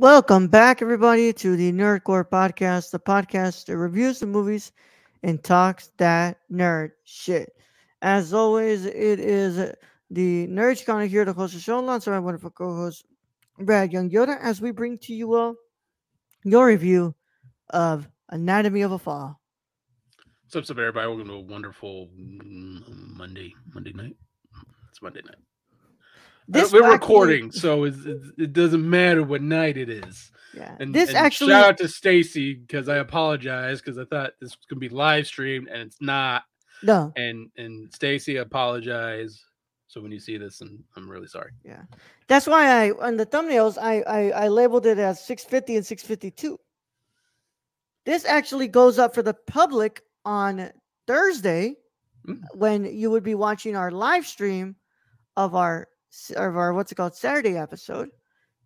Welcome back, everybody, to the Nerd Corps Podcast, the podcast that reviews the movies and talks that nerd shit. As always, it is the Nerd Corner here to host the show alongside my wonderful co-host Brad Young Yoda, as we bring to you all your review of Anatomy of a Fall. What's up, everybody? Welcome to a wonderful Monday, Monday night. It's Monday night. This we're recording, so it doesn't matter what night it is. Yeah, And this and actually, shout out to Stacy because I apologize because I thought this was gonna be live streamed and it's not. no, And and Stacy, apologize. So when you see this, and I'm really sorry. yeah, that's why I on the thumbnails I I, I labeled it as 650 and 652. This actually goes up for the public on Thursday Mm. when you would be watching our live stream of our of our what's it called Saturday episode.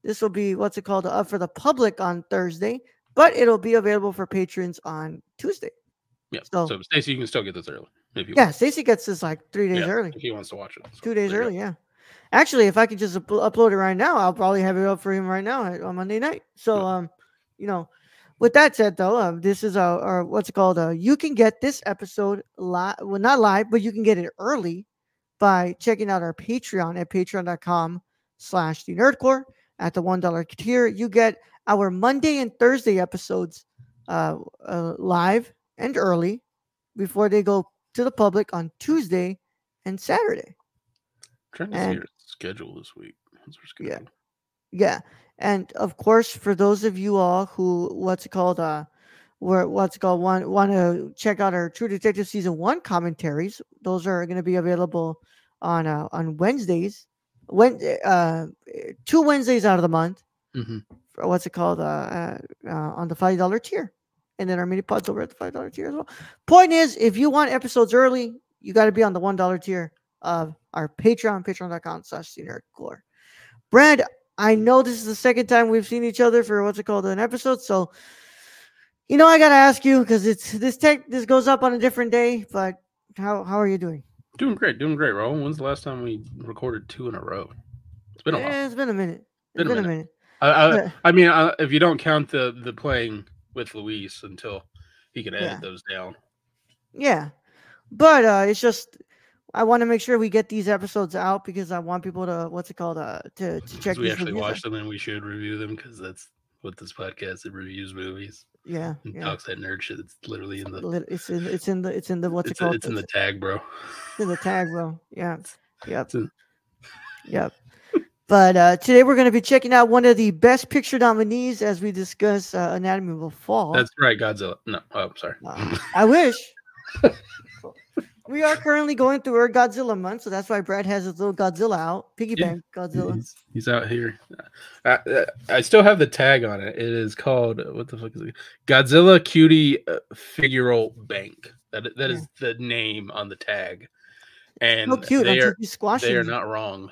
This will be what's it called up for the public on Thursday, but it'll be available for patrons on Tuesday. Yeah. So- So, Stacy, you can still get this early if you Yeah, want. Stacey gets this like three days Yeah, early, if he wants to watch it. So two days early. Yeah, actually, if I could just up- upload it right now, I'll probably have it up for him right now on Monday night. So, Yeah. um, you know, with that said, though, um, this is our, our what's it called? Uh, you can get this episode live, well, not live, but you can get it early by checking out our Patreon at patreon.com slash the nerdcorps at the one dollar tier. You get our Monday and Thursday episodes uh, uh, live and early before they go to the public on Tuesday and Saturday. trying to and- see your schedule this week. Her Yeah. Yeah. And of course, for those of you all who what's it called uh where what's it called want want to check out our True Detective season one commentaries, those are going to be available on uh, on Wednesdays. When uh two Wednesdays out of the month. Mhm. For what's it called uh, uh, uh on the five dollar tier, and then our mini pods over at the five dollar tier as well. Point is, if you want episodes early, you got to be on the one dollar tier of our Patreon, patreon.com/slash nerdcorps. Brad, I know this is the second time we've seen each other for what's it called an episode, so you know I gotta ask you because it's this tech this goes up on a different day. But how how are you doing? Doing great, doing great, Ro. When's the last time we recorded two in a row? It's been a while. Eh, it's been a minute. It's Been been, a a minute. minute. I, I, I mean, uh, if you don't count the the playing with Luis until he can edit Yeah. those down. Yeah, but uh, it's just I want to make sure we get these episodes out because I want people to what's it called uh to to check we actually watch them and we should review them because that's what this podcast it reviews movies Yeah, yeah. talks that nerd shit. It's literally in the It's in it's in the it's in the what's it's, it called? it's in the tag, bro. In the tag, bro. Yeah. Yep. Yep. But uh, today we're going to be checking out one of the best picture nominees as we discuss uh, Anatomy of a Fall. That's right, Godzilla. No, oh, I'm sorry. Uh, I wish. we are currently going through our Godzilla month, so that's why Brad has his little Godzilla out. Piggy Yeah. bank Godzilla. He's, he's out here. Uh, uh, I still have the tag on it. It is called what the fuck is it? Godzilla Cutie uh, Figural Bank. That that is the name on the tag, and So cute. they are they are not wrong.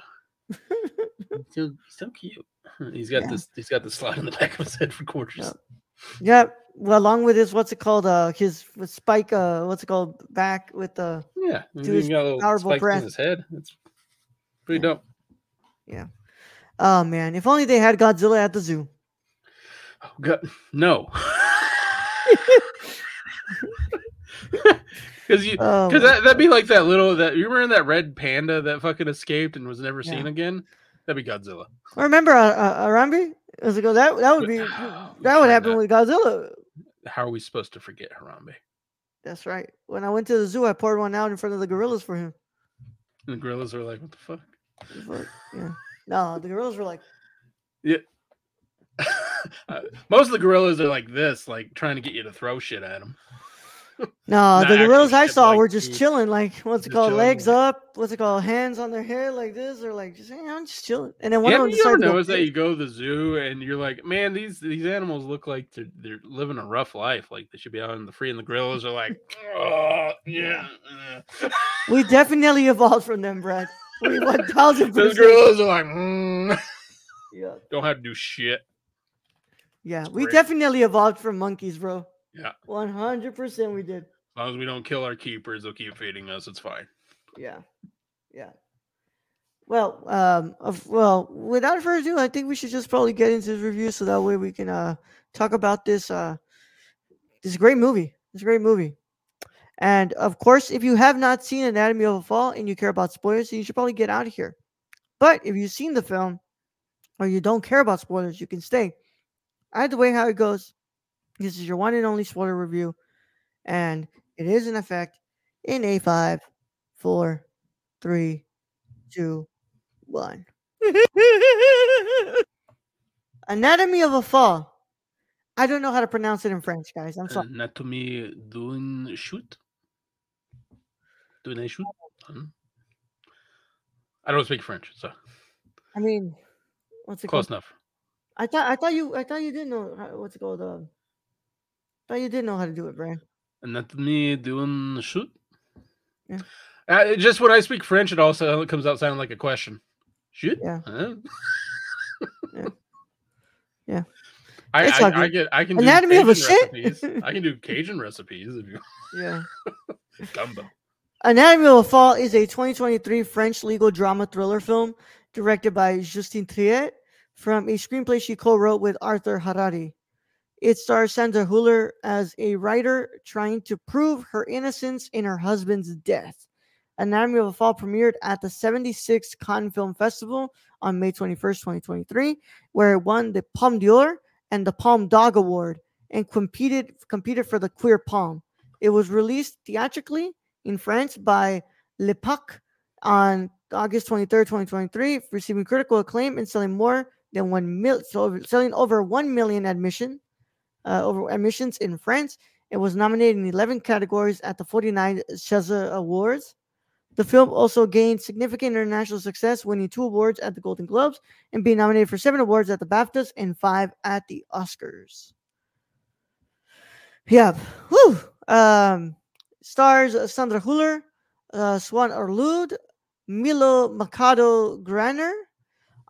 so, so cute. He's got Yeah. this. He's got the slide in the back of his head for quarters. Yep. Yep. Well, along with his what's it called? Uh, his spike. Uh, what's it called? Back with the Yeah, his powerful breath. in his head. It's pretty Yeah. dope. Yeah. Oh man, if only they had Godzilla at the zoo. Oh, God, no. Because you, Oh, because my that, that'd be like that little that you remember that red panda that fucking escaped and was never Yeah. seen again. That'd be Godzilla. Remember uh, uh, Harambe? Was it go that that would be that would happen with Godzilla. How are we supposed to forget Harambe? That's right. When I went to the zoo, I poured one out in front of the gorillas for him. And the gorillas were like, "What the fuck?" But, yeah. No, the gorillas were like, Uh, most of the gorillas are like this, like trying to get you to throw shit at them. No, the gorillas I saw like were just chilling, like what's it called, legs up, what's it called, hands on their hair like this, or like just hang on, just chilling. And then one Yeah, of them you ever notice that you go to the zoo and you're like, man, these these animals look like they're they're living a rough life. Like they should be out in the free, and the gorillas are like, oh yeah. uh." We definitely evolved from them, Brad. We one thousand Those gorillas are like, mm, Yeah, don't have to do shit. yeah, It's we great. definitely evolved from monkeys, bro. Yeah. one hundred percent, we did. As long as we don't kill our keepers, they'll keep feeding us. It's fine. Yeah, yeah. Well, um, of, well, without further ado, I think we should just probably get into this review so that way we can uh talk about this uh this great movie. This great movie. And of course, if you have not seen Anatomy of a Fall and you care about spoilers, then you should probably get out of here. But if you've seen the film or you don't care about spoilers, you can stay. Either way, how it goes, this is your one and only spoiler review, and it is in effect in a five, four, three, two, one. Anatomy of a Fall. I don't know how to pronounce it in French, guys. I'm sorry. Anatomy doing shoot. A shoot. Um, I don't speak French, so I mean, what's it close called? enough. I thought I thought you I thought you didn't know how, what's it called. Uh, thought you did know how to do it, Brian. me doing the shoot. Yeah. Uh, just when I speak French, it also comes out sounding like a question. Shoot. Yeah. Huh? Yeah. Yeah. I, It's I, I get I can Anatomy do of a shit? I can do Cajun recipes if you Yeah. gumbo. Anatomy of a Fall is a 2023 French legal drama thriller film directed by Justine Triet from a screenplay she co-wrote with Arthur Harari. It stars Sandra Hüller as a writer trying to prove her innocence in her husband's death. Anatomy of a Fall premiered at the 76th Cannes Film Festival on May 21st, 2023, where it won the Palme d'Or and the Palm Dog Award and competed competed for the Queer Palm. It was released theatrically in France by Le Puck on August 23rd, 2023, receiving critical acclaim and selling more than 1 mil so selling over 1 million admission uh, over emissions in France. It was nominated in 11 categories at the 49 César Awards. The film also gained significant international success, winning two awards at the Golden Globes and being nominated for seven awards at the BAFTAs and five at the Oscars. Yeah. Whew. Um, stars Sandra Hüller, uh, Swann Arlaud, Milo Machado Graner,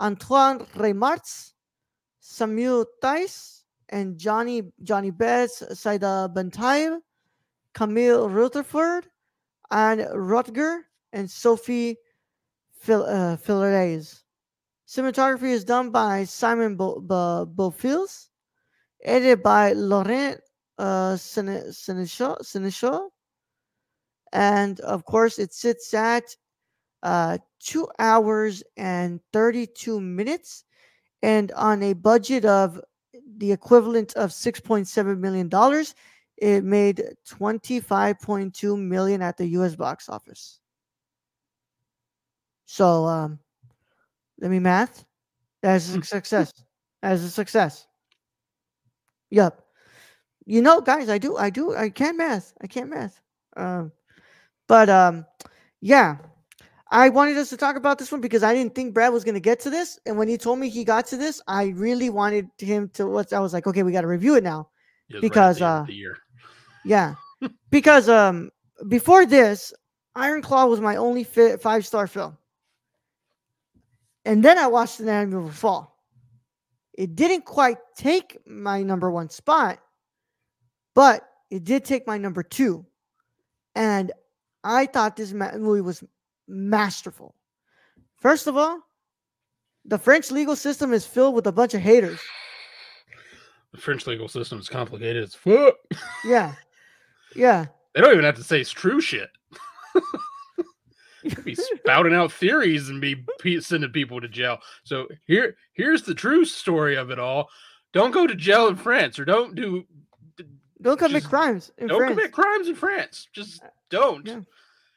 Antoine Reinartz, Samuel Theis, and Johnny Johnny Betts, Saadia Bentaïeb, Camille Rutherford, and Rutger, and Sophie Phil, uh. Cinematography is done by Simon Bo- Bo- edited by Laurent uh, Sene- Seneschal, Seneschal. And of course, it sits at uh, two hours and 32 minutes and on a budget of the equivalent of $6.7 million. It made 25.2 million at the US box office. So, um, let me math. That's a success. As a success. Yup. You know, guys, I do, I do, I can't math. I can't math. Um, but um, yeah, I wanted us to talk about this one because I didn't think Brad was gonna get to this, and when he told me he got to this, I really wanted him to. What I was like, okay, we got to review it now. It right Because, the uh. Yeah, because um, before this, Iron Claw was my only fi- five star film, and then I watched The Anatomy of a Fall. It didn't quite take my number one spot, but it did take my number two, and I thought this movie was masterful. First of all, the French legal system is filled with a bunch of haters. The French legal system is complicated as fuck. Yeah, yeah. They don't even have to say it's true shit. Could be spouting out theories and be sending people to jail. So here, here's the true story of it all. Don't go to jail in France, or don't do Don't commit Just crimes in don't France. commit crimes in France. Just uh, don't, yeah.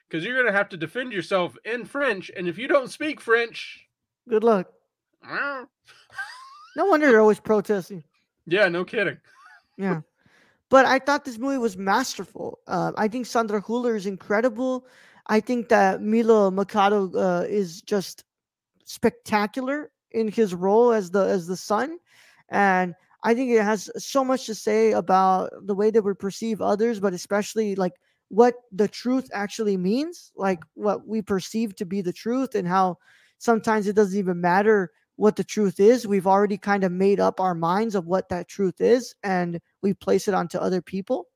Because you're gonna have to defend yourself in French, and if you don't speak French, Good luck. No wonder they're always protesting. yeah, no kidding. Yeah. but I thought this movie was masterful. Uh, I think Sandra Hüller is incredible. I think that Milo Machado uh, is just spectacular in his role as the as the son, and I think it has so much to say about the way that we perceive others, but especially like what the truth actually means, like what we perceive to be the truth, and how sometimes it doesn't even matter what the truth is. We've already kind of made up our minds of what that truth is, and we place it onto other people.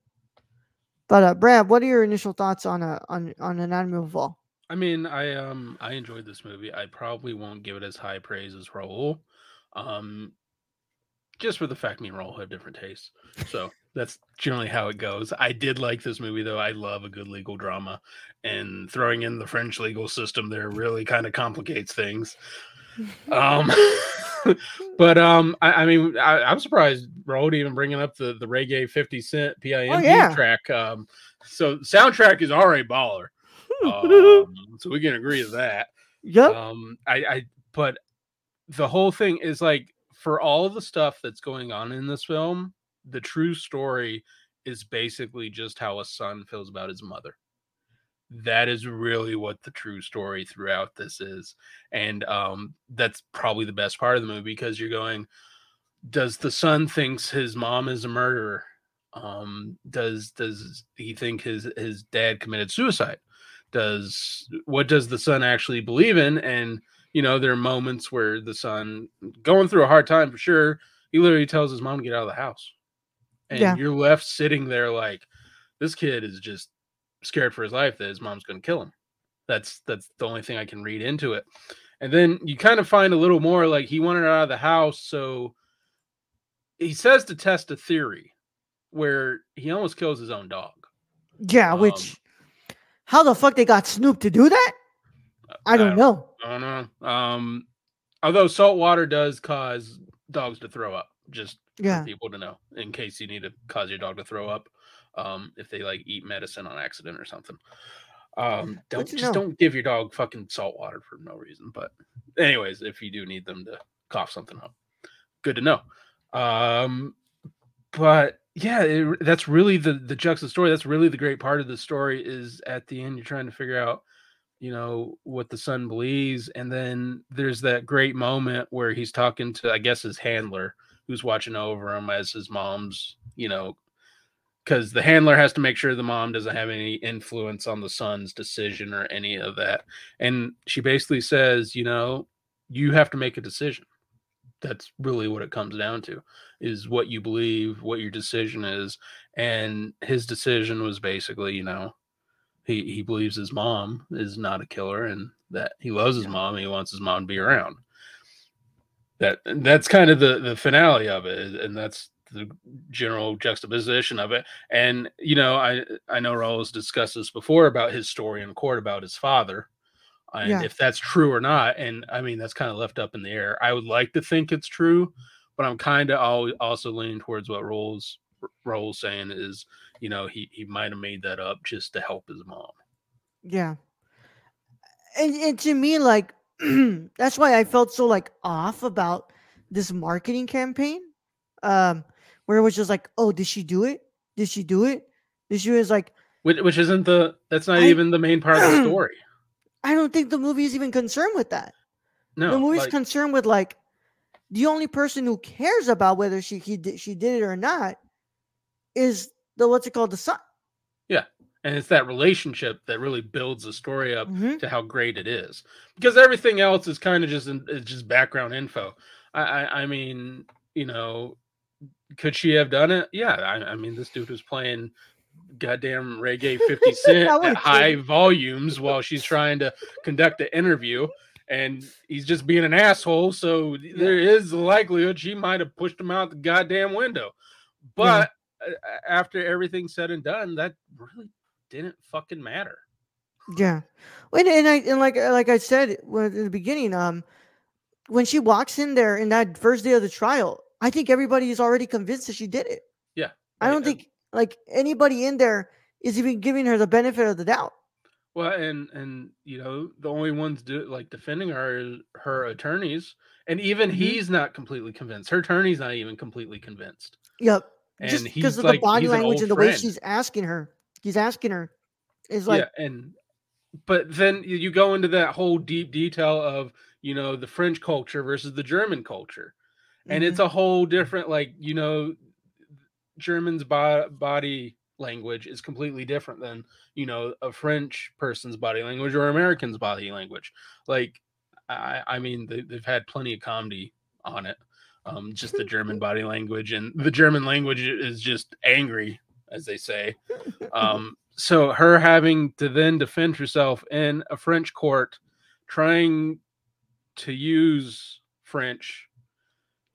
But uh, Brad, what are your initial thoughts on a on on Anatomy of Fall? I mean, I um I enjoyed this movie. I probably won't give it as high praise as Raul. Um just for the fact me and Raul have different tastes. So that's generally how it goes. I did like this movie though. I love a good legal drama. And throwing in the French legal system there really kind of complicates things. Um but um I, I mean I, am surprised Raul even bringing up the the reggae 50 cent PIMP Oh, yeah. track. Um so soundtrack is already baller. Um, so we can agree to that. Yep. Um, I, I, but the whole thing is like for all the stuff that's going on in this film, the true story is basically just how a son feels about his mother. That is really what the true story throughout this is, and um, that's probably the best part of the movie because you're going, does the son thinks his mom is a murderer? Um, does does he think his his dad committed suicide? does what does the son actually believe in and you know there are moments where the son going through a hard time for sure he literally tells his mom to get out of the house and Yeah. you're left sitting there like this kid is just scared for his life that his mom's going to kill him that's that's the only thing i can read into it and then you kind of find a little more like he wanted out of the house so he says to test a theory where he almost kills his own dog Yeah, um, which how the fuck they got Snoop to do that? I don't know. I don't know. Um, although salt water does cause dogs to throw up, just Yeah. for people to know, in case you need to cause your dog to throw up, um, if they like eat medicine on accident or something. Um, don't just know. don't give your dog fucking salt water for no reason. But anyways, if you do need them to cough something up, good to know. Um, but yeah, it, that's really the the Juxta story. That's really the great part of the story is at the end you're trying to figure out, you know, what the son believes, and then there's that great moment where he's talking to I guess his handler who's watching over him as his mom's, you know, because the handler has to make sure the mom doesn't have any influence on the son's decision or any of that. And she basically says, you know, you have to make a decision. That's really what it comes down to is what you believe, what your decision is. And his decision was basically, you know, he, he believes his mom is not a killer and that he loves his mom and he wants his mom to be around. That that's kind of the the finale of it, and that's the general juxtaposition of it. And you know, I I know Raul has discussed this before about his story in court about his father, and Yeah. if that's true or not. And I mean, that's kind of left up in the air. I would like to think it's true, but I'm kind of always also leaning towards what Raul's Raul's saying is, you know, he he might have made that up just to help his mom. Yeah. And, and to me, like, that's why I felt so like off about this marketing campaign. Um, where it was just like, oh, did she do it? Did she do it? Did she was like, Which, which isn't the that's not I- even the main part of the story. I don't think the movie is even concerned with that. No, the movie's like- concerned with like the only person who cares about whether she he did, she did it or not is the what's it called the son. And it's that relationship that really builds the story up Mhm. to how great it is. Because everything else is kind of just just background info. I, I i mean you know could she have done it? Yeah i, I mean this dude was playing goddamn reggae 50 cent at high killed volumes while she's trying to conduct an interview and he's just being an asshole so there is the likelihood she might have pushed him out the goddamn window. But uh, after everything's said and done that really didn't fucking matter Yeah, and and I and like like I said in the beginning, um, when she walks in there in that first day of the trial, I think everybody is already convinced that she did it. Yeah, I don't I- think like anybody in there is even giving her the benefit of the doubt. Well, and and you know the only ones do like defending her is her attorneys, and even Mhm. he's not completely convinced. Her attorney's not even completely convinced. Yep. and just because of like the body language and the way she's asking her. He's asking her. Is like yeah, and but then you- go into that whole deep detail of you know the French culture versus the German culture, and mhm, it's a whole different like you know German's bo- body language is completely different than you know a French person's body language or American's body language. Like I, I mean they, they've had plenty of comedy on it. Um, just the German body language and the German language is just angry, as they say. Um, so her having to then defend herself in a French court, trying to use French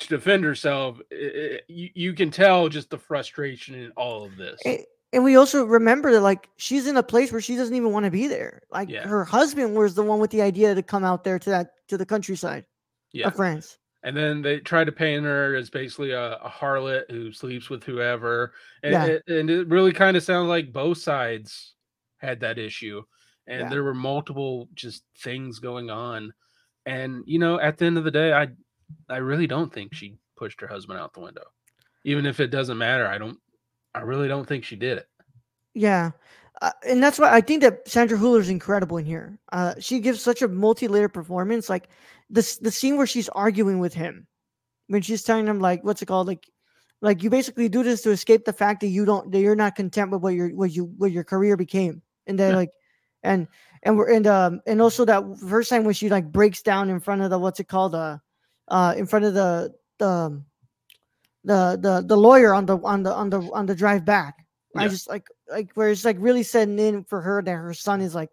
to defend herself, i- i- you, you can tell just the frustration in all of this. A- and we also remember that like she's in a place where she doesn't even want to be there. Like Yeah. her husband was the one with the idea to come out there to that to the countryside Yeah. of France. And then they try to paint her as basically a, a harlot who sleeps with whoever. And, Yeah. it, and it really kind of sounds like both sides had that issue. And Yeah. there were multiple just things going on. And you know, at the end of the day, I I really don't think she pushed her husband out the window. Even if it doesn't matter, I don't I really don't think she did it. Yeah. Uh, and that's why I think that Sandra Hüller is incredible in here. Uh, she gives such a multi-layered performance. Like this, the scene where she's arguing with him, when she's telling him like, what's it called? Like, like you basically do this to escape the fact that you don't, that you're not content with what your, what you, what your career became, and then Yeah. like, and and we're and um and also that first time when she like breaks down in front of the what's it called uh uh in front of the the um, the the the lawyer on the on the on the on the drive back. I just like like where it's like really setting in for her that her son is like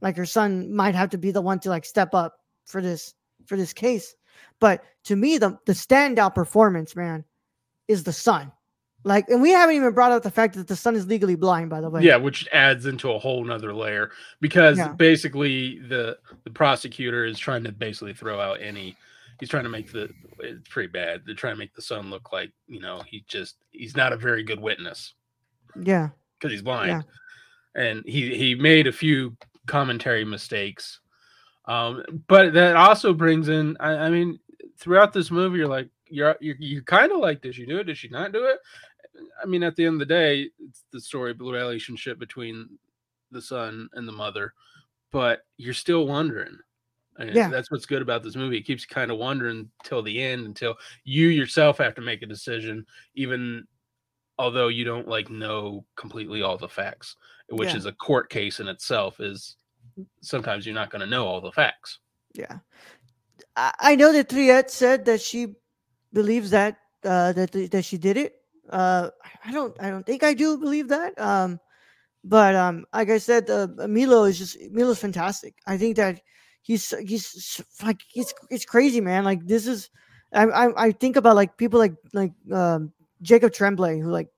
like her son might have to be the one to like step up for this for this case. But to me, the the standout performance, man, is the son. Like, and we haven't even brought up the fact that the son is legally blind, by the way. Yeah, which adds into a whole nother layer because Yeah. basically the the prosecutor is trying to basically throw out any he's trying to make the it's pretty bad. They're trying to make the son look like, you know, he just he's not a very good witness Yeah. because he's blind. And he he made a few commentary mistakes. Um, but that also brings in I, I mean, throughout this movie, you're like, you're you're, you're kind of like, did she do it? Did she not do it? I mean, at the end of the day, it's the story, the relationship between the son and the mother, but you're still wondering. And Yeah. that's what's good about this movie. It keeps kind of wondering till the end, until you yourself have to make a decision, even although you don't like know completely all the facts, which Yeah. is a court case in itself. Is sometimes you're not going to know all the facts. Yeah. I, know that Triet said that she believes that uh that that she did it. Uh I don't I don't think I do believe that. Um but um like I said uh, Milo is just Milo's fantastic. I think that he's he's like it's it's crazy man. Like this is I I, I think about like people like like um Jacob Tremblay who like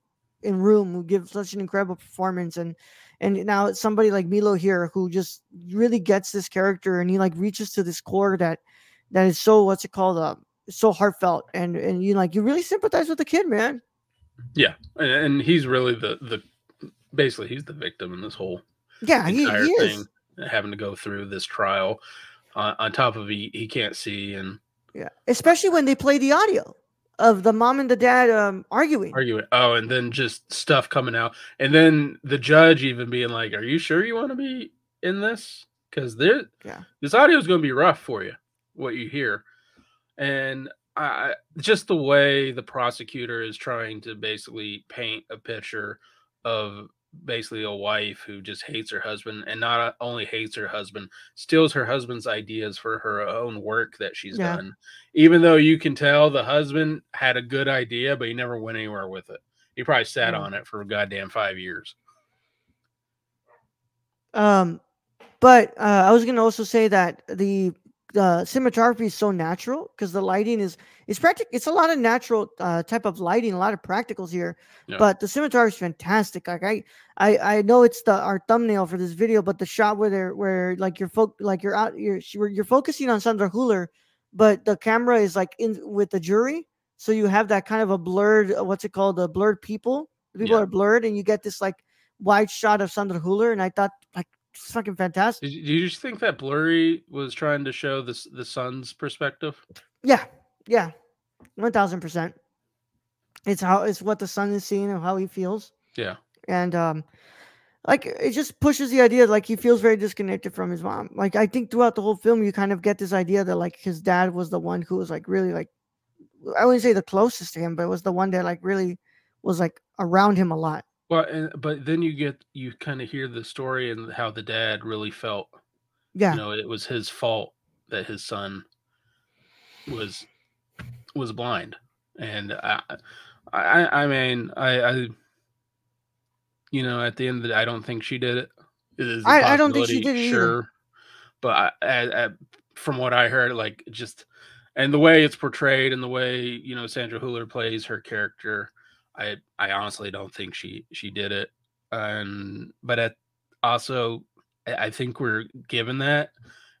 in room who give such an incredible performance and and now it's somebody like Milo here who just really gets this character and he like reaches to this core that that is so what's it called uh so heartfelt and and you like you really sympathize with the kid man Yeah, and, and he's really the the basically he's the victim in this whole yeah he, entire he is thing, having to go through this trial. Uh, on top of he he can't see and yeah especially when they play the audio of the mom and the dad um arguing arguing. Oh, and then just stuff coming out, and then the judge even being like, "Are you sure you want to be in this? Because there, Yeah. this audio is going to be rough for you, what you hear." And I I- just the way the prosecutor is trying to basically paint a picture of basically a wife who just hates her husband and not only hates her husband steals her husband's ideas for her own work that she's Yeah. done even though you can tell the husband had a good idea but he never went anywhere with it he probably sat Yeah. on it for goddamn five years um but uh i was gonna also say that the the cinematography is so natural because the lighting is it's practic it's a lot of natural uh type of lighting a lot of practicals here Yeah. but the cinematography is fantastic like I, I i know it's the our thumbnail for this video but the shot where they're where like you're fo- like you're out you're you're focusing on sandra Hüller, but the camera is like in with the jury so you have that kind of a blurred uh, what's it called a blurred people the people Yeah. are blurred and you get this like wide shot of sandra Hüller, and i thought fucking fantastic did you, did you just think that blurry was trying to show this the sun's perspective Yeah, yeah, one thousand percent. It's how it's what the sun is seeing and how he feels. Yeah. And um like it just pushes the idea like he feels very disconnected from his mom. Like I think throughout the whole film you kind of get this idea that like his dad was the one who was like really like I wouldn't say the closest to him, but it was the one that like really was like around him a lot. Well, and, but then you get you kind of hear the story and how the dad really felt. Yeah. You know, it was his fault that his son was was blind, and I, I, I mean, I, I, you know, at the end of the day, I don't think she did it. It is a I- I don't think she did it either. Sure, but I, I, from what I heard, like just and the way it's portrayed and the way you know Sandra Hüller plays her character, I, I honestly don't think she she did it. And but at also, I I think we're given that,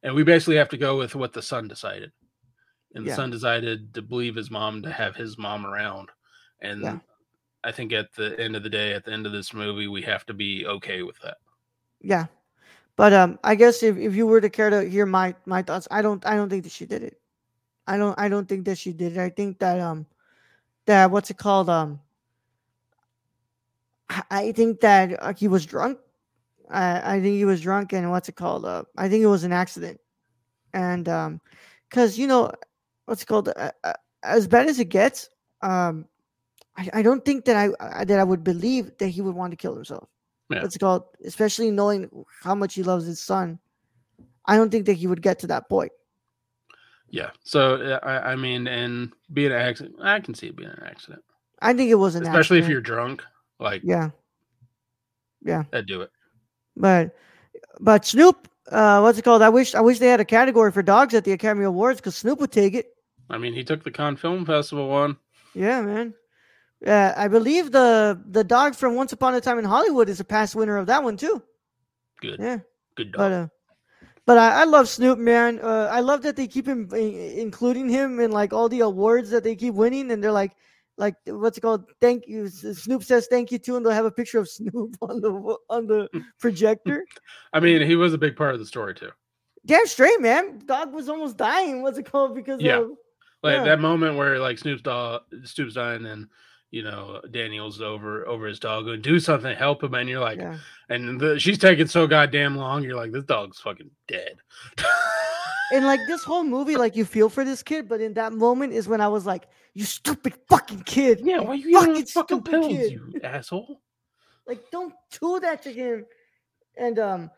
and we basically have to go with what the son decided. And the Yeah. son decided to believe his mom to have his mom around. And Yeah. I think at the end of the day, at the end of this movie, we have to be okay with that. Yeah. But um I guess if, if you were to care to hear my my thoughts, I don't I don't think that she did it. I don't I don't think that she did it. I think that um that what's it called? Um I- think that uh, he was drunk. I I think he was drunk and what's it called? Uh, I think it was an accident. And um cuz you know what's it called uh, uh, as bad as it gets, um I, I don't think that I, that I would believe that he would want to kill himself Yeah. what's it called, especially knowing how much he loves his son. I don't think that he would get to that point. Yeah. So uh, I, I mean, and being an accident, I can see it being an accident, I think it was an especially if you're drunk. Like, yeah, yeah. that do it. But but Snoop, uh, what's it called? I wish I wish they had a category for dogs at the Academy Awards because Snoop would take it. I mean, he took the Cannes Film Festival one. Yeah, man. Yeah, I believe the the dog from Once Upon a Time in Hollywood is a past winner of that one too. Good. Yeah. Good dog. But uh, but I, I love Snoop, man. Uh, I love that they keep him including him in like all the awards that they keep winning, and they're like, like what's it called? Thank you. Snoop says thank you too, and they'll have a picture of Snoop on the on the projector. I mean, he was a big part of the story too. Damn straight, man. Dog was almost dying. What's it called? Because Yeah. of Like Yeah. that moment where like Snoop's dog, Snoop's dying, and you know Daniel's over over his dog and do something, help him, and you're like, yeah. and the, she's taking so goddamn long. You're like, this dog's fucking dead. And like this whole movie, like you feel for this kid, but in that moment is when I was like, "You stupid fucking kid! yeah, why are you Fucking fucking, stupid pills, kid. you asshole? like don't do that to him and um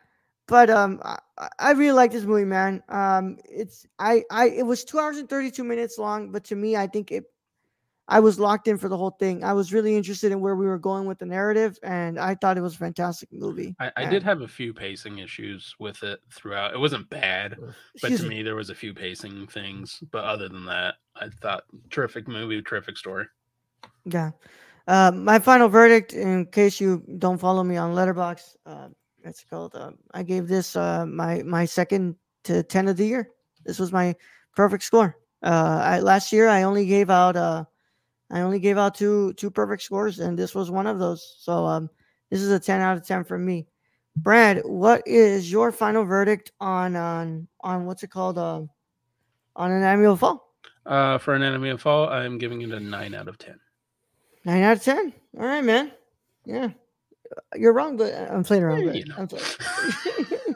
but um I, I- really like this movie man um it's i i it was two hours and 32 minutes long but to me i think it i was locked in for the whole thing i was really interested in where we were going with the narrative and i thought it was a fantastic movie I, I And- did have a few pacing issues with it throughout. It wasn't bad, but to me. me there was a few pacing things. But other than that, I thought terrific movie, terrific story. yeah uh, my final verdict in case you don't follow me on Letterboxd uh it's called uh, i gave this uh my my second to 10 of the year this was my perfect score uh I, last year i only gave out uh i only gave out two two perfect scores and this was one of those so um this is a 10 out of 10 for me brad what is your final verdict on on on what's it called um on an annual fall Uh, for an enemy of fall, I'm giving it a nine out of ten. Nine out of ten. All right, man. Yeah, you're wrong, but I'm playing around. But you know.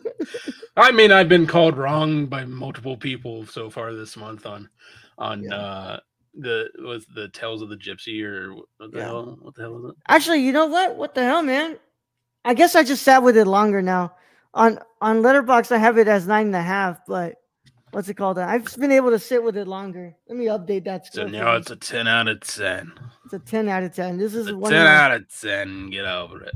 I mean, I've been called wrong by multiple people so far this month on on Yeah. uh the was the Tales of the Gypsy or what the Yeah. hell what the hell is it? Actually, you know what? What the hell, man? I guess I just sat with it longer now. On on Letterboxd, I have it as nine and a half, but what's it called? I've just been able to sit with it longer. Let me update that So now it's a ten out of ten. It's a ten out of ten. This is a one. ten out of ten. Get over it.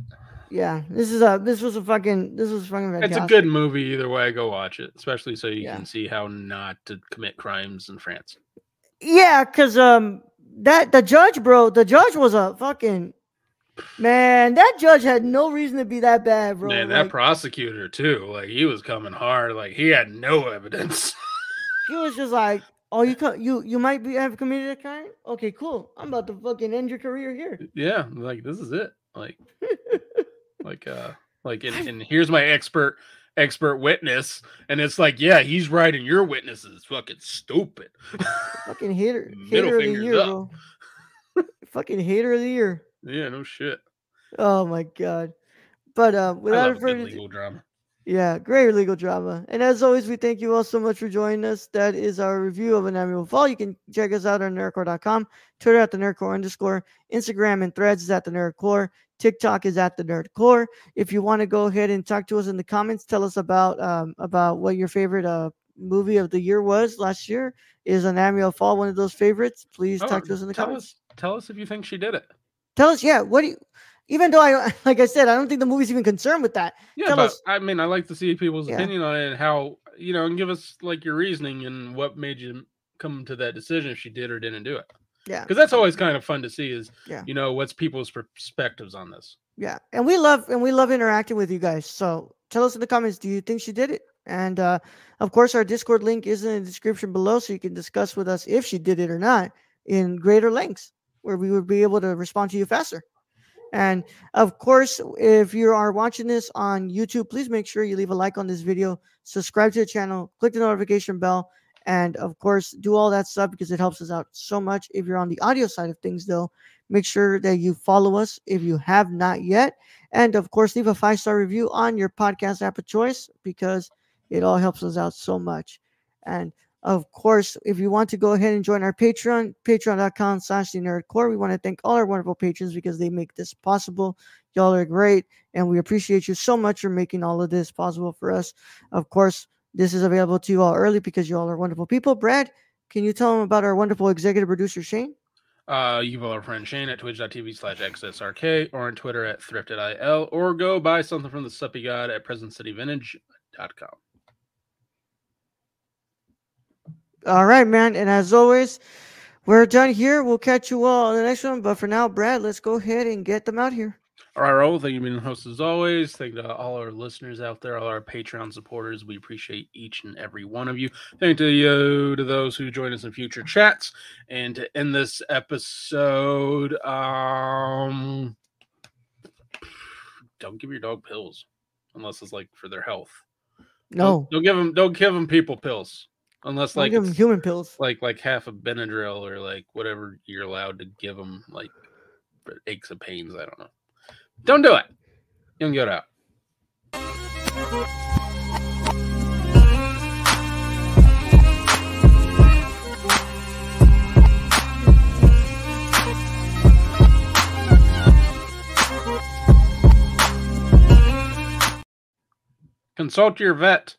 Yeah, this is a this was a fucking this was fucking fantastic. It's a good movie either way. Go watch it, especially so you Yeah. can see how not to commit crimes in France. Yeah, cause um that the judge, bro, the judge was a fucking man. That judge had no reason to be that bad, bro. Man, that Like, prosecutor too. Like he was coming hard. Like he had no evidence. he was just like, "Oh, you co- you you might be have committed a crime. Okay, cool. I'm about to fucking end your career here." yeah, like this is it. Like, like, uh, like, and, and here's my expert expert witness, and it's like, yeah, he's right, and your witness is fucking stupid. fucking hater, hater of the year, bro. fucking hater of the year. Yeah, no shit. Oh my god. But um, without further legal drama. yeah, great legal drama. And as always, we thank you all so much for joining us. That is our review of Anatomy Fall. You can check us out on nerdcorps.com, Twitter at the nerdcorps underscore, Instagram and threads is at the nerdcorps, TikTok is at the Nerd Corps. If you want to go ahead and talk to us in the comments, tell us about um about what your favorite uh movie of the year was last year. Is Anatomy of Fall one of those favorites? Please Oh, talk to us in the tell comments. us, tell us if you think she did it. Tell us, yeah, what do you even though I like I said, I don't think the movie's even concerned with that. Yeah, Tell but us- I mean, I like to see people's Yeah. opinion on it and how you know, and give us like your reasoning and what made you come to that decision if she did or didn't do it. Yeah. because that's always kind of fun to see. Is Yeah. you know what's people's perspectives on this. Yeah, and we love and we love interacting with you guys. So tell us in the comments, do you think she did it? And uh, of course, our Discord link is in the description below, so you can discuss with us if she did it or not in greater lengths, where we would be able to respond to you faster. And of course, if you are watching this on YouTube, please make sure you leave a like on this video, subscribe to the channel, click the notification bell, and of course, do all that stuff because it helps us out so much. If you're on the audio side of things, though, make sure that you follow us if you have not yet. And of course, leave a five star review on your podcast app of choice because it all helps us out so much. And of course, if you want to go ahead and join our Patreon, patreon.com slash the nerdcorps, we want to thank all our wonderful patrons because they make this possible. Y'all are great, and we appreciate you so much for making all of this possible for us. Of course, this is available to you all early because you all are wonderful people. Brad, can you tell them about our wonderful executive producer, Shane? Uh, you can follow our friend Shane at twitch.tv slash XSRK or on Twitter at thriftedil or go buy something from the Suppy God at presentcityvintage.com. All right, man. And as always, we're done here. We'll catch you all on the next one. But for now, Brad, let's go ahead and get them out here. All right, Raul, thank you for being the host as always. Thank to all our listeners out there, all our Patreon supporters. We appreciate each and every one of you. Thank to you to those who join us in future chats. And to end this episode, um, don't give your dog pills unless it's like for their health. No, don't, don't give them don't give them people pills unless don't like give 'em it's human pills. like like half a Benadryl or like whatever you're allowed to give them like for aches and pains. I don't know. Don't do it. You can get out. Consult your vet.